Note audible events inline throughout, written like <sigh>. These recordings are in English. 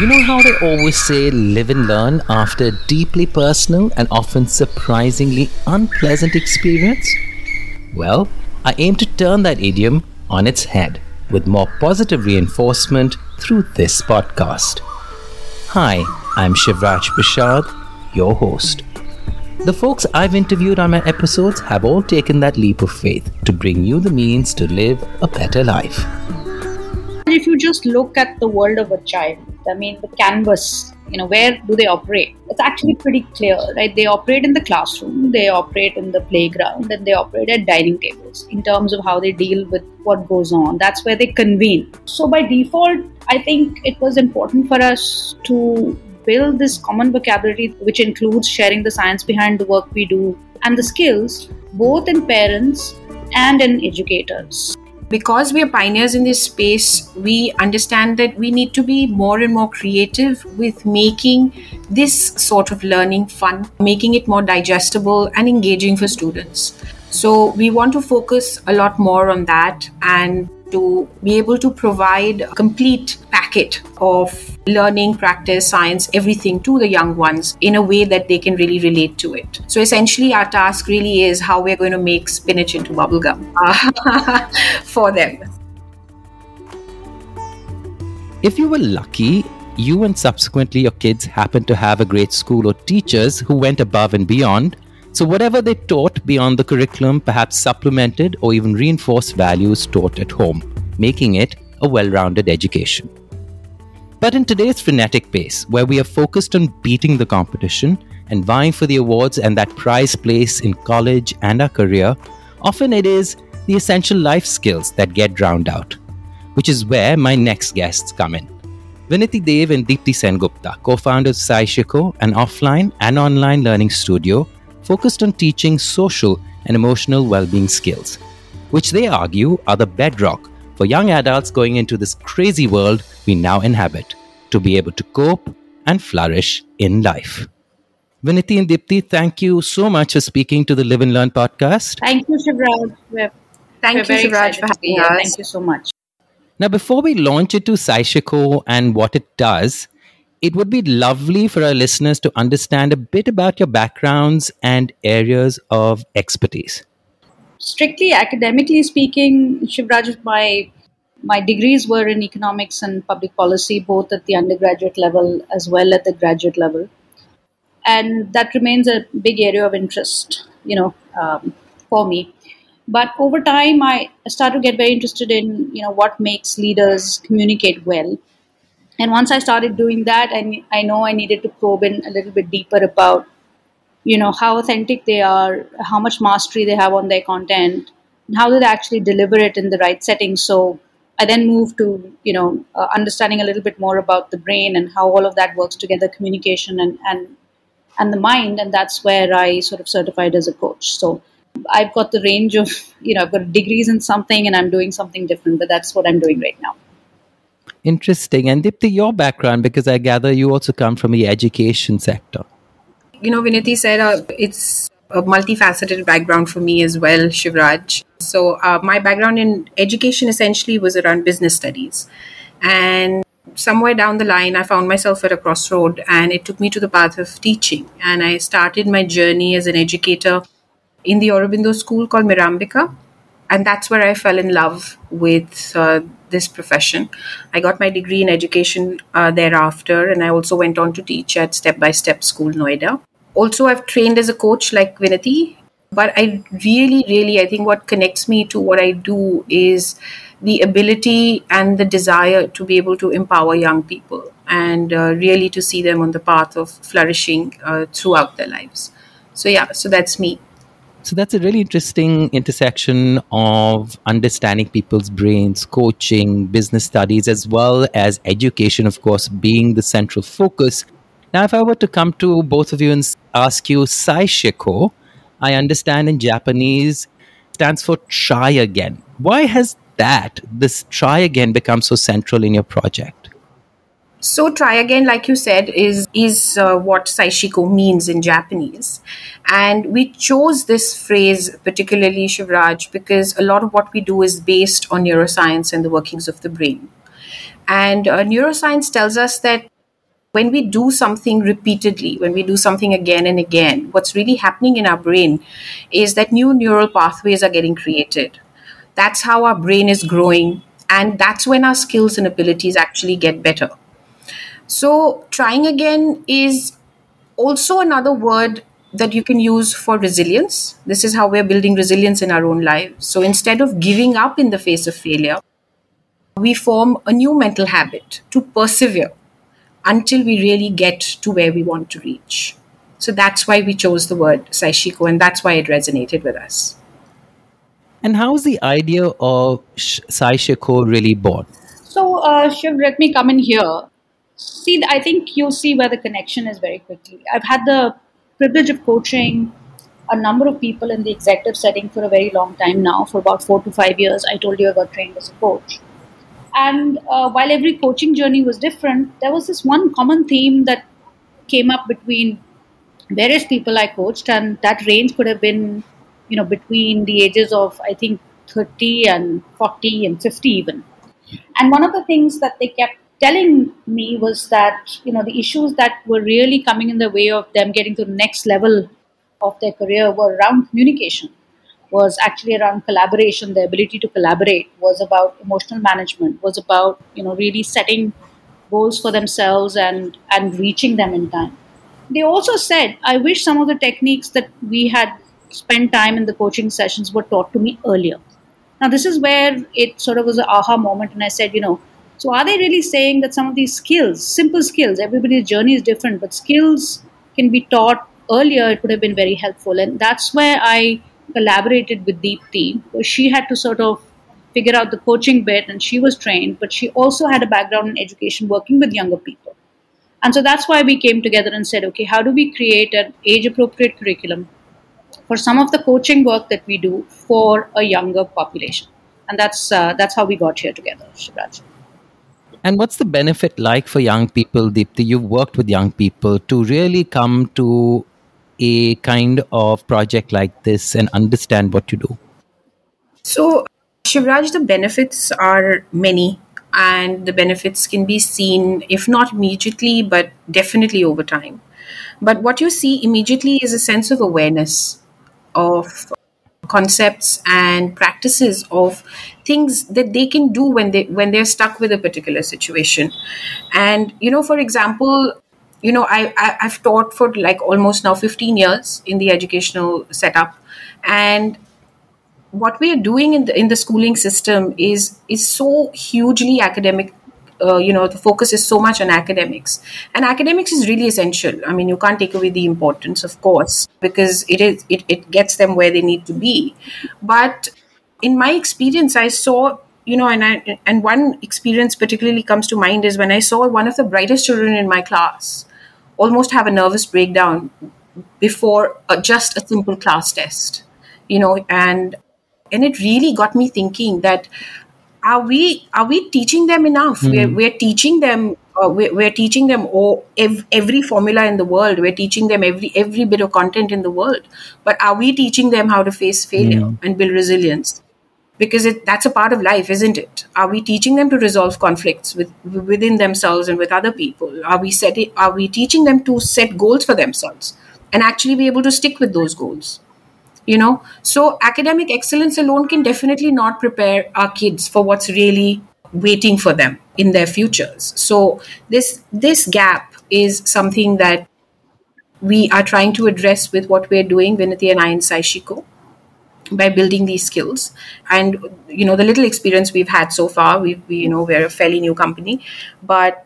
You know how they always say live and learn after a deeply personal and often surprisingly unpleasant experience? Well, I aim to turn that idiom on its head with more positive reinforcement through this podcast. Hi, I'm Shivraj Parshad, your host. The folks I've interviewed on my episodes have all taken that leap of faith to bring you the means to live a better life. If you just look at the world of a child, I mean, the canvas, you know, where do they operate? It's actually pretty clear, right? They operate in the classroom, they operate in the playground, and they operate at dining tables in terms of how they deal with what goes on. That's where they convene. So, by default, I think it was important for us to build this common vocabulary, which includes sharing the science behind the work we do and the skills, both in parents and in educators because we are pioneers in this space, we understand that we need to be more and more creative with making this sort of learning fun, making it more digestible and engaging for students. So, we want to focus a lot more on that and to be able to provide a complete packet of learning, practice, science, everything to the young ones in a way that they can really relate to it. So essentially, our task really is how we're going to make spinach into bubblegum uh, <laughs> for them. If you were lucky, you and subsequently your kids happened to have a great school or teachers who went above and beyond so, whatever they taught beyond the curriculum perhaps supplemented or even reinforced values taught at home, making it a well rounded education. But in today's frenetic pace, where we are focused on beating the competition and vying for the awards and that prize place in college and our career, often it is the essential life skills that get drowned out, which is where my next guests come in. Vinati Dev and Deepti Sengupta, co founders of Saishiko, an offline and online learning studio focused on teaching social and emotional well being skills, which they argue are the bedrock for young adults going into this crazy world we now inhabit to be able to cope and flourish in life. Vinati and Deepti, thank you so much for speaking to the Live and Learn podcast. Thank you, Shivraj. We're, thank we're you, Shivraj, for having us. Thank you so much. Now, before we launch into Saishiko and what it does, it would be lovely for our listeners to understand a bit about your backgrounds and areas of expertise. Strictly academically speaking, Shivraj, my my degrees were in economics and public policy, both at the undergraduate level as well at the graduate level, and that remains a big area of interest, you know, um, for me. But over time, I started to get very interested in you know what makes leaders communicate well and once i started doing that I, I know i needed to probe in a little bit deeper about you know how authentic they are how much mastery they have on their content and how do they actually deliver it in the right setting. So i then moved to you know uh, understanding a little bit more about the brain and how all of that works together communication and and and the mind and that's where i sort of certified as a coach. So i've got the range of <laughs> you know i've got degrees in something and i'm doing something different but that's what i'm doing right now Interesting. And Deepti, your background, because I gather you also come from the education sector. You know, Vinati said uh, it's a multifaceted background for me as well, Shivraj. So, uh, my background in education essentially was around business studies. And somewhere down the line, I found myself at a crossroad and it took me to the path of teaching. And I started my journey as an educator in the Aurobindo school called Mirambika. And that's where I fell in love with uh, this profession. I got my degree in education uh, thereafter, and I also went on to teach at Step by Step School Noida. Also, I've trained as a coach like Vinati, but I really, really, I think what connects me to what I do is the ability and the desire to be able to empower young people and uh, really to see them on the path of flourishing uh, throughout their lives. So, yeah, so that's me. So that's a really interesting intersection of understanding people's brains, coaching, business studies, as well as education, of course, being the central focus. Now, if I were to come to both of you and ask you, Saishiko, I understand in Japanese stands for try again. Why has that, this try again, become so central in your project? So try again, like you said, is is uh, what Saishiko means in Japanese, and we chose this phrase particularly Shivraj because a lot of what we do is based on neuroscience and the workings of the brain, and uh, neuroscience tells us that when we do something repeatedly, when we do something again and again, what's really happening in our brain is that new neural pathways are getting created. That's how our brain is growing, and that's when our skills and abilities actually get better. So, trying again is also another word that you can use for resilience. This is how we're building resilience in our own lives. So, instead of giving up in the face of failure, we form a new mental habit to persevere until we really get to where we want to reach. So that's why we chose the word Saishiko, and that's why it resonated with us. And how's the idea of Saishiko really born? So, uh, Shiv, let me come in here. See, I think you'll see where the connection is very quickly. I've had the privilege of coaching a number of people in the executive setting for a very long time now, for about four to five years. I told you I got trained as a coach. And uh, while every coaching journey was different, there was this one common theme that came up between various people I coached, and that range could have been, you know, between the ages of I think 30 and 40 and 50 even. And one of the things that they kept telling me was that you know the issues that were really coming in the way of them getting to the next level of their career were around communication was actually around collaboration. The ability to collaborate was about emotional management was about you know really setting goals for themselves and and reaching them in time. They also said i wish some of the techniques that we had spent time in the coaching sessions were taught to me earlier. Now this is where it sort of was an aha moment and i said you know so are they really saying that some of these skills simple skills everybody's journey is different but skills can be taught earlier it would have been very helpful and that's where i collaborated with Deepti. She had to sort of figure out the coaching bit and she was trained, but she also had a background in education working with younger people. And so that's why we came together and said, okay, how do we create an age appropriate curriculum for some of the coaching work that we do for a younger population? And that's, uh, that's how we got here together, Shivraj. And what's the benefit like for young people, Deepti? You've worked with young people to really come to a kind of project like this and understand what you do? So, Shivraj, the benefits are many, and the benefits can be seen, if not immediately, but definitely over time. But what you see immediately is a sense of awareness of concepts and practices of things that they can do when they when they're stuck with a particular situation. And you know for example you know I, I i've taught for like almost now 15 years in the educational setup. And what we are doing in the in the schooling system is is so hugely academic uh, you know the focus is so much on academics. And academics is really essential. I mean you can't take away the importance of course because it is it, it gets them where they need to be. But in my experience i saw you know and I, and one experience particularly comes to mind is when i saw one of the brightest children in my class almost have a nervous breakdown before a, just a simple class test you know and and it really got me thinking that are we are we teaching them enough? Mm-hmm. we're, we're teaching them uh, we're, we're, teaching them all, ev- every formula in the world. We're teaching them every every bit of content in the world. But are we teaching them how to face failure mm-hmm. and build resilience? Because it, that's a part of life isn't it? Are we teaching them to resolve conflicts with within themselves and with other people? Are we setting are we teaching them to set goals for themselves and actually be able to stick with those goals you know? So academic excellence alone can definitely not prepare our kids for what's really waiting for them in their futures. So this this gap is something that we are trying to address with what we're doing Vinati and I in Saishiko by building these skills. And you know the little experience we've had so far we, we you know we're a fairly new company but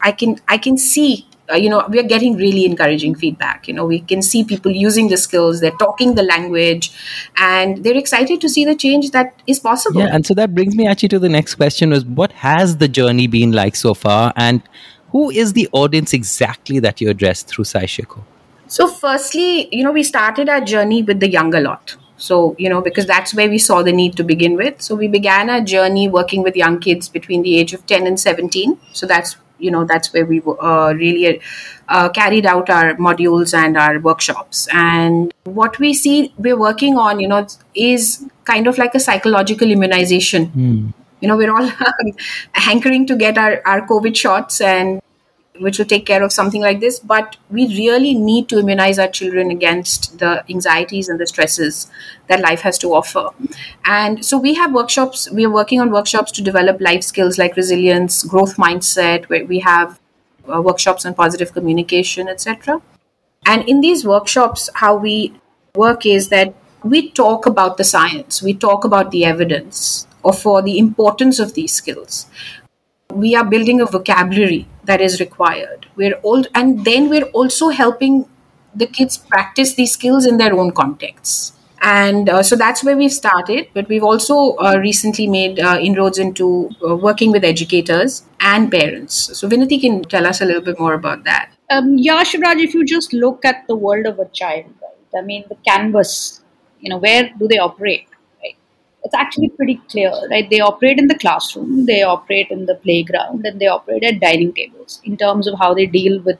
i can i can see uh, you know we're getting really encouraging feedback you know we can see people using the skills they're talking the language and they're excited to see the change that is possible yeah and so that brings me actually to the next question was what has the journey been like so far and who is the audience exactly that you address through saishiko so firstly you know we started our journey with the younger lot so, you know, because that's where we saw the need to begin with. So, we began our journey working with young kids between the age of 10 and 17. So, that's you know that's where we uh, really uh, carried out our modules and our workshops and what we see we're working on you know is kind of like a psychological immunization mm. you know we're all <laughs> hankering to get our, our covid shots and which will take care of something like this. But we really need to immunize our children against the anxieties and the stresses that life has to offer. And so we have workshops, we are working on workshops to develop life skills like resilience, growth mindset, where we have uh, workshops on positive communication, etc. And in these workshops, how we work is that we talk about the science, we talk about the evidence or for the importance of these skills. We are building a vocabulary that is required. We're all, and then we're also helping the kids practice these skills in their own contexts. And uh, so that's where we've started. But we've also uh, recently made uh, inroads into uh, working with educators and parents. So Vinati can tell us a little bit more about that. Um, yeah, Shivraj, if you just look at the world of a child, right? I mean, the canvas, you know, where do they operate? It's actually pretty clear, right? They operate in the classroom, they operate in the playground, and they operate at dining tables in terms of how they deal with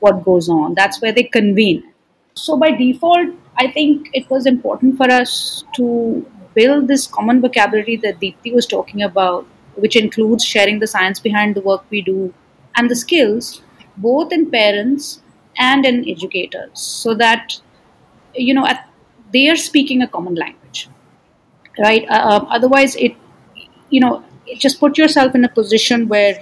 what goes on. That's where they convene. So, by default, I think it was important for us to build this common vocabulary that Deepti was talking about, which includes sharing the science behind the work we do and the skills, both in parents and in educators, so that you know they are speaking a common language right? Uh, um, otherwise, it you know just put yourself in a position where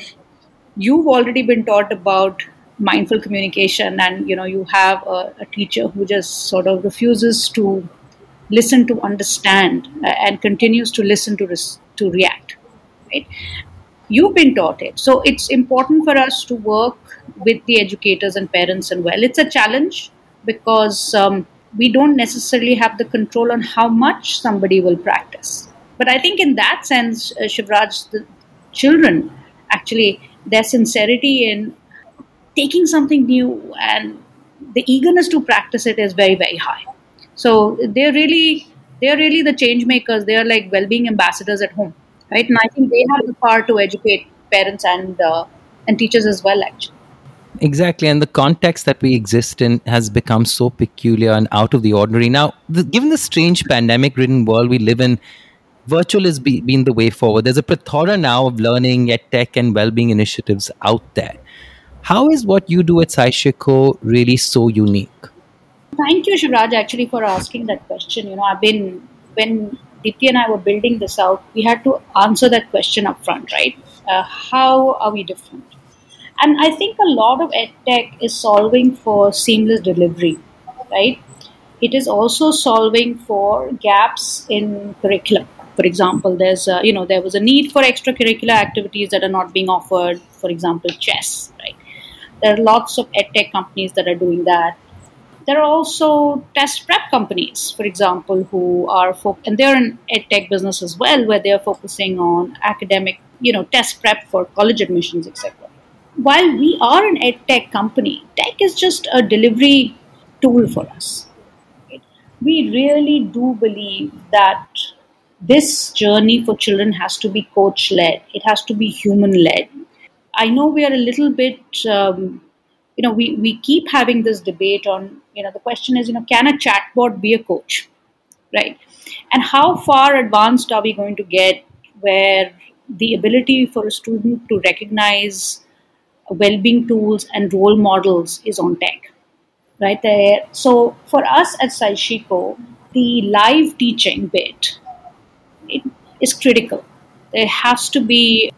you've already been taught about mindful communication, and you know you have a, a teacher who just sort of refuses to listen to understand uh, and continues to listen to res- to react, right? You've been taught it, so it's important for us to work with the educators and parents and well. It's a challenge because. Um, we don't necessarily have the control on how much somebody will practice. But I think in that sense, uh, Shivraj, the children actually, their sincerity in taking something new and the eagerness to practice it is very, very high. So they're really, they're really the change makers. They are like well-being ambassadors at home, right? And I think they have the power to educate parents and uh, and teachers as well, actually. Exactly, and the context that we exist in has become so peculiar and out of the ordinary. Now, the, given the strange pandemic ridden world we live in, virtual has be, been the way forward. There's a plethora now of learning, ed tech, and well being initiatives out there. How is what you do at Saishiko really so unique? Thank you, Shivraj, actually, for asking that question. You know, I've been, when Deepti and I were building this out, we had to answer that question up front, right? Uh, how are we different? And I think a lot of edtech is solving for seamless delivery, right? It is also solving for gaps in curriculum. For example, there's a, you know there was a need for extracurricular activities that are not being offered. For example, chess, right? There are lots of edtech companies that are doing that. There are also test prep companies, for example, who are fo- and they're in edtech business as well, where they are focusing on academic, you know, test prep for college admissions, etc while we are an ed tech company, tech is just a delivery tool for us. We really do believe that this journey for children has to be coach led, it has to be human led. I know we are a little bit, um, you know, we, we keep having this debate on, you know, the question is, you know, can a chatbot be a coach? Right? And how far advanced are we going to get where the ability for a student to recognize well-being tools and role models is on tech right there. So for us at Saishiko, the live teaching bit it is critical. There has to be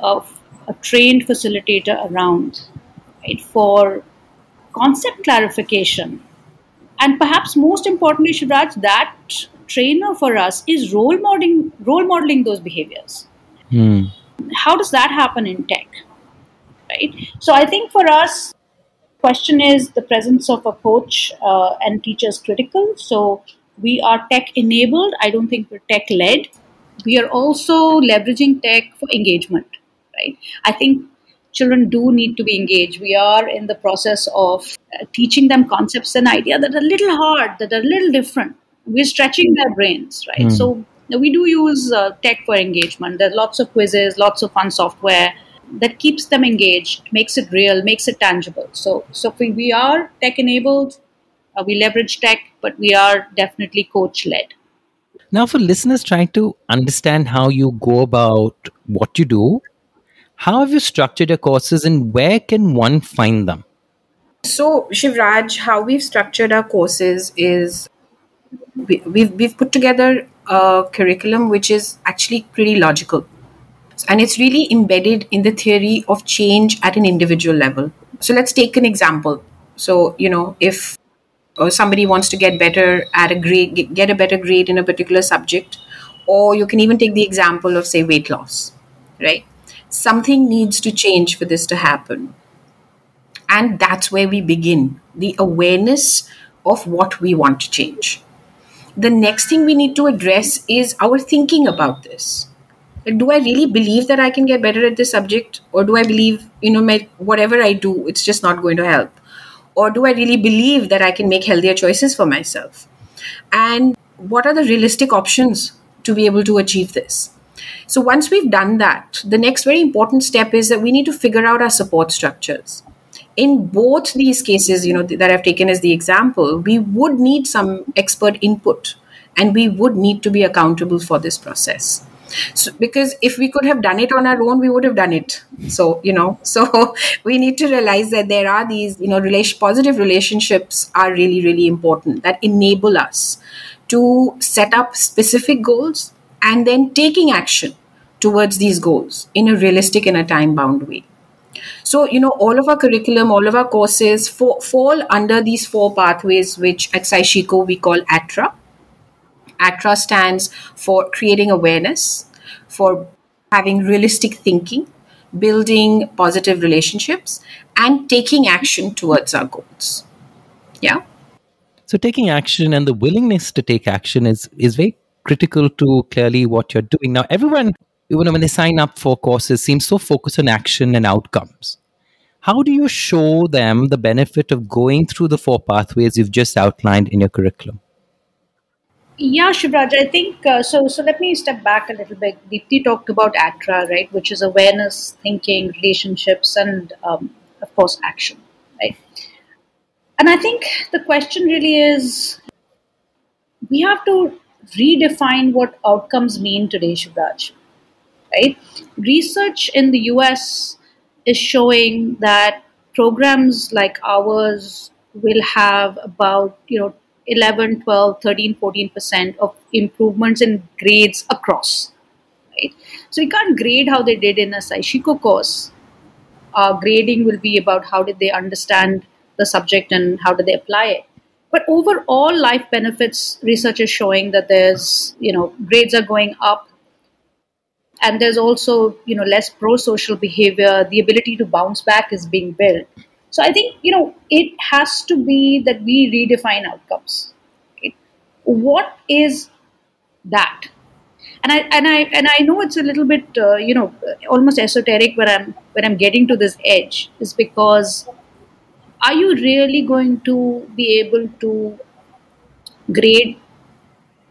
a, a trained facilitator around right, for concept clarification. And perhaps most importantly Shivraj, that trainer for us is role modeling role modeling those behaviors. Hmm. how does that happen in tech right? So I think for us, question is the presence of a coach uh, and teachers critical. So we are tech enabled. I don't think we're tech led. We are also leveraging tech for engagement, right? I think children do need to be engaged. We are in the process of uh, teaching them concepts and ideas that are a little hard, that are a little different. We're stretching their brains, right? Mm. So we do use uh, tech for engagement. There's lots of quizzes, lots of fun software that keeps them engaged, makes it real, makes it tangible. So, so we, we are tech enabled, uh, we leverage tech, but we are definitely coach led. Now, for listeners trying to understand how you go about what you do, How have you structured your courses and where can one find them? So, Shivraj, how we've structured our courses is we, we've, we've put together a curriculum which is actually pretty logical. And it's really embedded in the theory of change at an individual level. So, let's take an example. So, you know, if or somebody wants to get better at a grade, get a better grade in a particular subject, or you can even take the example of, say, weight loss, right? something needs to change for this to happen. And that's where we begin the awareness of what we want to change. The next thing we need to address is our thinking about this. Do I really believe that I can get better at this subject? Or do I believe, you know, my, whatever I do, it's just not going to help? Or do I really believe that I can make healthier choices for myself? And what are the realistic options to be able to achieve this? So once we've done that, the next very important step is that we need to figure out our support structures. In both these cases, you know, that I've taken as the example, we would need some expert input and we would need to be accountable for this process. So, because if we could have done it on our own, we would have done it. So, you know, <laughs> so we need to realize that there are these, you know, relation, positive relationships are really, really important that enable us to set up specific goals and then taking action towards these goals in a realistic and a time bound way. So, you know, all of our curriculum, all of our courses for, fall under these four pathways, which at Saishiko we call ATTRA. ATTRA stands for creating awareness, for having realistic thinking, building positive relationships, and taking action towards our goals. Yeah. So, taking action and the willingness to take action is, is very critical to clearly what you're doing. Now, everyone, even when they sign up for courses, seems so focused on action and outcomes. How do you show them the benefit of going through the four pathways you've just outlined in your curriculum? Yeah, Shivraj, I think uh, so. So let me step back a little bit. Deepti talked about ATTRA, right, which is awareness, thinking, relationships, and um, of course, action, right? And I think the question really is we have to redefine what outcomes mean today, Shivraj. Right? Research in the US is showing that programs like ours will have about, you know, 11, 12, 13, 14% of improvements in grades across. Right? So you can't grade how they did in a Saishiko course. Our grading will be about how did they understand the subject and how did they apply it. But overall, life benefits research is showing that there's, you know, grades are going up. And there's also, you know, less pro-social behavior. The ability to bounce back is being built. So I think, you know, it has to be that we redefine outcomes. Okay? What is that? And I and I and I know it's a little bit, uh, you know, almost esoteric when I'm when I'm getting to this edge, is because are you really going to be able to grade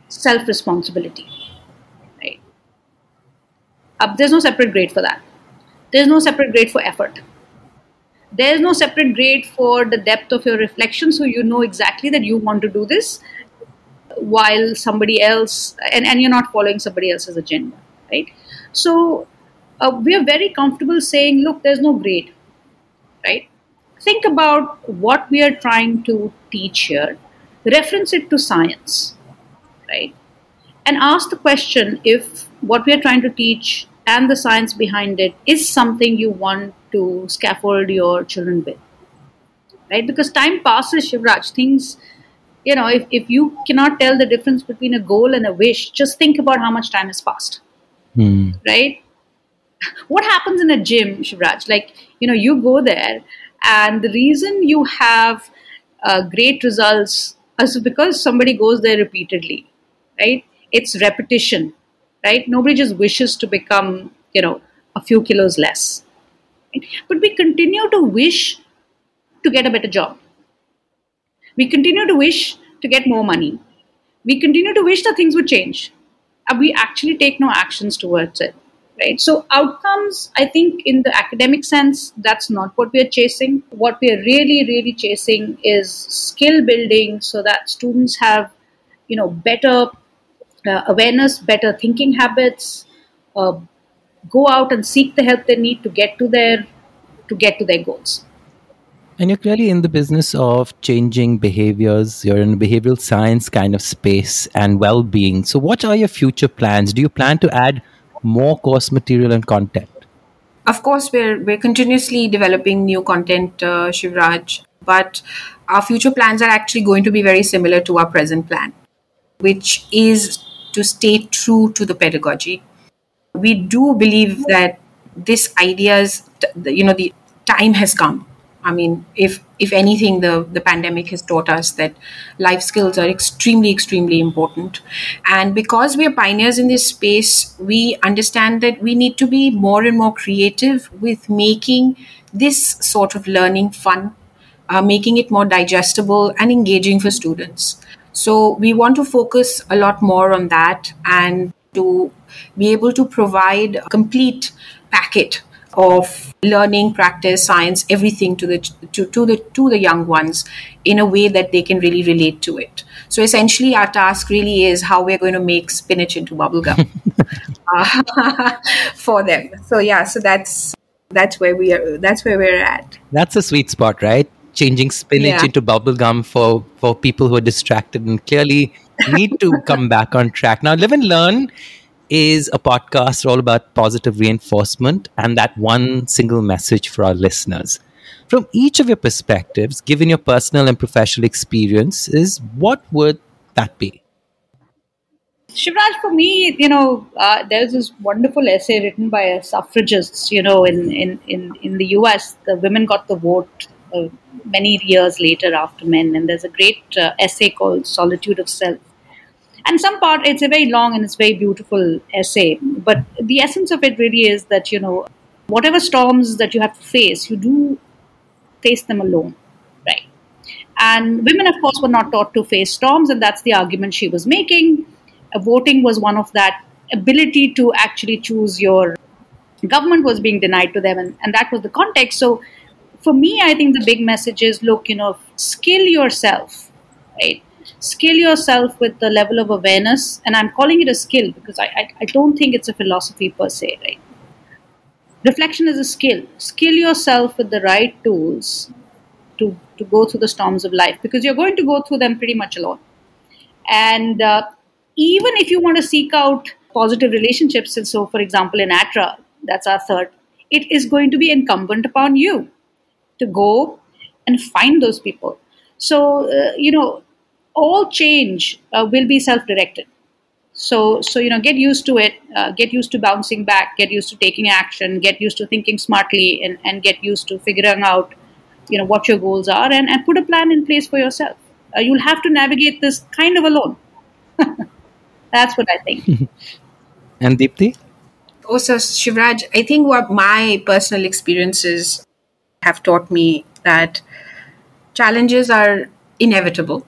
self responsibility? Right? Uh, there's no separate grade for that. There's no separate grade for effort. There's no separate grade for the depth of your reflection, so you know exactly that you want to do this while somebody else, and, and you're not following somebody else's agenda, right? So uh, we are very comfortable saying, look, there's no grade, right? think about what we are trying to teach here, reference it to science, right? And ask the question if what we are trying to teach and the science behind it is something you want to scaffold your children with, right? Because time passes, Shivraj. Things, you know, if, if you cannot tell the difference between a goal and a wish, just think about how much time has passed, hmm. right? <laughs> What happens in a gym, Shivraj? Like, you know, you go there and the reason you have uh, great results is because somebody goes there repeatedly, right? It's repetition, right? Nobody just wishes to become, you know, a few kilos less. But we continue to wish to get a better job. We continue to wish to get more money. We continue to wish that things would change. And we actually take no actions towards it right? So, outcomes, I think, in the academic sense, that's not what we are chasing. What we are really, really chasing is skill building so that students have, you know, better uh, awareness, better thinking habits, uh, go out and seek the help they need to get to their to get to their goals. And you're clearly in the business of changing behaviors. You're in a behavioral science kind of space and well being. So, what are your future plans? Do you plan to add more course material and content? Of course, we're, we're continuously developing new content, uh, Shivraj, but our future plans are actually going to be very similar to our present plan, which is to stay true to the pedagogy. We do believe that this ideas, you know, the time has come I mean, if if anything, the the pandemic has taught us that life skills are extremely extremely important, and because we are pioneers in this space, we understand that we need to be more and more creative with making this sort of learning fun, uh, making it more digestible and engaging for students. So we want to focus a lot more on that and to be able to provide a complete packet of learning, practice, science, everything to the to, to the to the young ones in a way that they can really relate to it. So essentially, our task really is how we're going to make spinach into bubblegum <laughs> uh, <laughs> for them. So yeah, so that's that's where we are. That's where we're at. That's a sweet spot, right? Changing spinach yeah. into bubblegum for for people who are distracted and clearly need to <laughs> come back on track. Now, live and learn is a podcast all about positive reinforcement and that one single message for our listeners. From each of your perspectives, given your personal and professional experiences, what would that be? Shivraj, for me, you know, uh, there's this wonderful essay written by suffragists, you know, in, in, in, in the US. The women got the vote many years later after men. And there's a great uh, essay called Solitude of Self. And some part it's a very long and it's very beautiful essay but the essence of it really is that you know whatever storms that you have to face you do face them alone right? And women of course were not taught to face storms and that's the argument she was making. Uh, voting was one of that ability to actually choose your government was being denied to them and, and that was the context. So for me i think the big message is look you know skill yourself right? Skill yourself with the level of awareness and i'm calling it a skill because I, I, I don't think it's a philosophy per se right? Reflection is a skill. Skill yourself with the right tools to to go through the storms of life because you're going to go through them pretty much alone. And uh, even if you want to seek out positive relationships and so for example in atra that's our third it is going to be incumbent upon you to go and find those people. So uh, you know all change uh, will be self-directed. So so you know get used to it uh, get used to bouncing back get used to taking action get used to thinking smartly and, and get used to figuring out you know what your goals are and, and put a plan in place for yourself. Uh, you'll have to navigate this kind of alone. <laughs> That's what i think. <laughs> And deepti? Also shivraj i think what my personal experiences have taught me that challenges are inevitable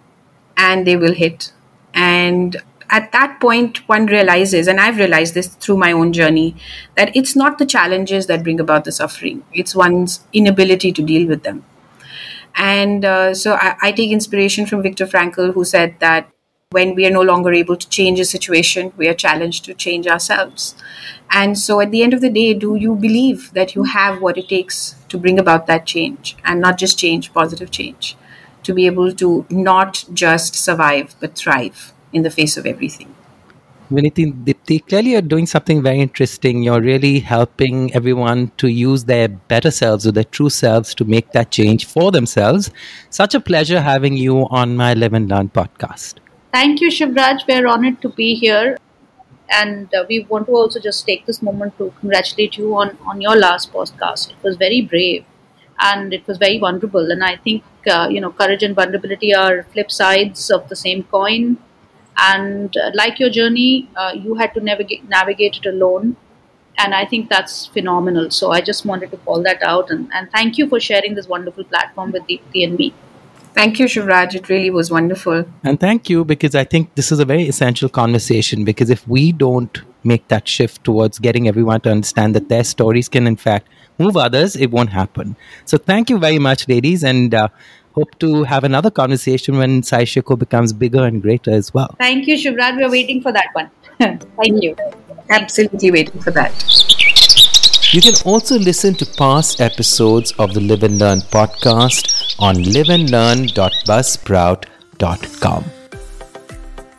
and they will hit. And at that point, one realizes, and I've realized this through my own journey, that it's not the challenges that bring about the suffering, it's one's inability to deal with them. And uh, so I, I take inspiration from Viktor Frankl, who said that when we are no longer able to change a situation, we are challenged to change ourselves. And so at the end of the day, do you believe that you have what it takes to bring about that change and not just change, positive change? to be able to not just survive but thrive in the face of everything. Vinati, Deepti, clearly you're doing something very interesting. You're really helping everyone to use their better selves or their true selves to make that change for themselves. Such a pleasure having you on my Live and Learn podcast. Thank you, Shivraj. We're honored to be here. And uh, we want to also just take this moment to congratulate you on, on your last podcast. It was very brave and it was very vulnerable. And I think uh, you know courage and vulnerability are flip sides of the same coin. And uh, like your journey, uh, you had to navigate navigate it alone, and I think that's phenomenal. So I just wanted to call that out and, and thank you for sharing this wonderful platform with Deepti and me. Thank you, Shivraj. It really was wonderful. And thank you because I think this is a very essential conversation because if we don't make that shift towards getting everyone to understand that their stories can, in fact, move others, it won't happen. So thank you very much, ladies, and uh, hope to have another conversation when Saishiko becomes bigger and greater as well. Thank you, Shivraj. We're waiting for that one. <laughs> thank you. Absolutely waiting for that. You can also listen to past episodes of the Live and Learn podcast on liveandlearn.buzzsprout.com.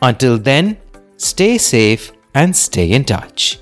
Until then, stay safe and stay in touch.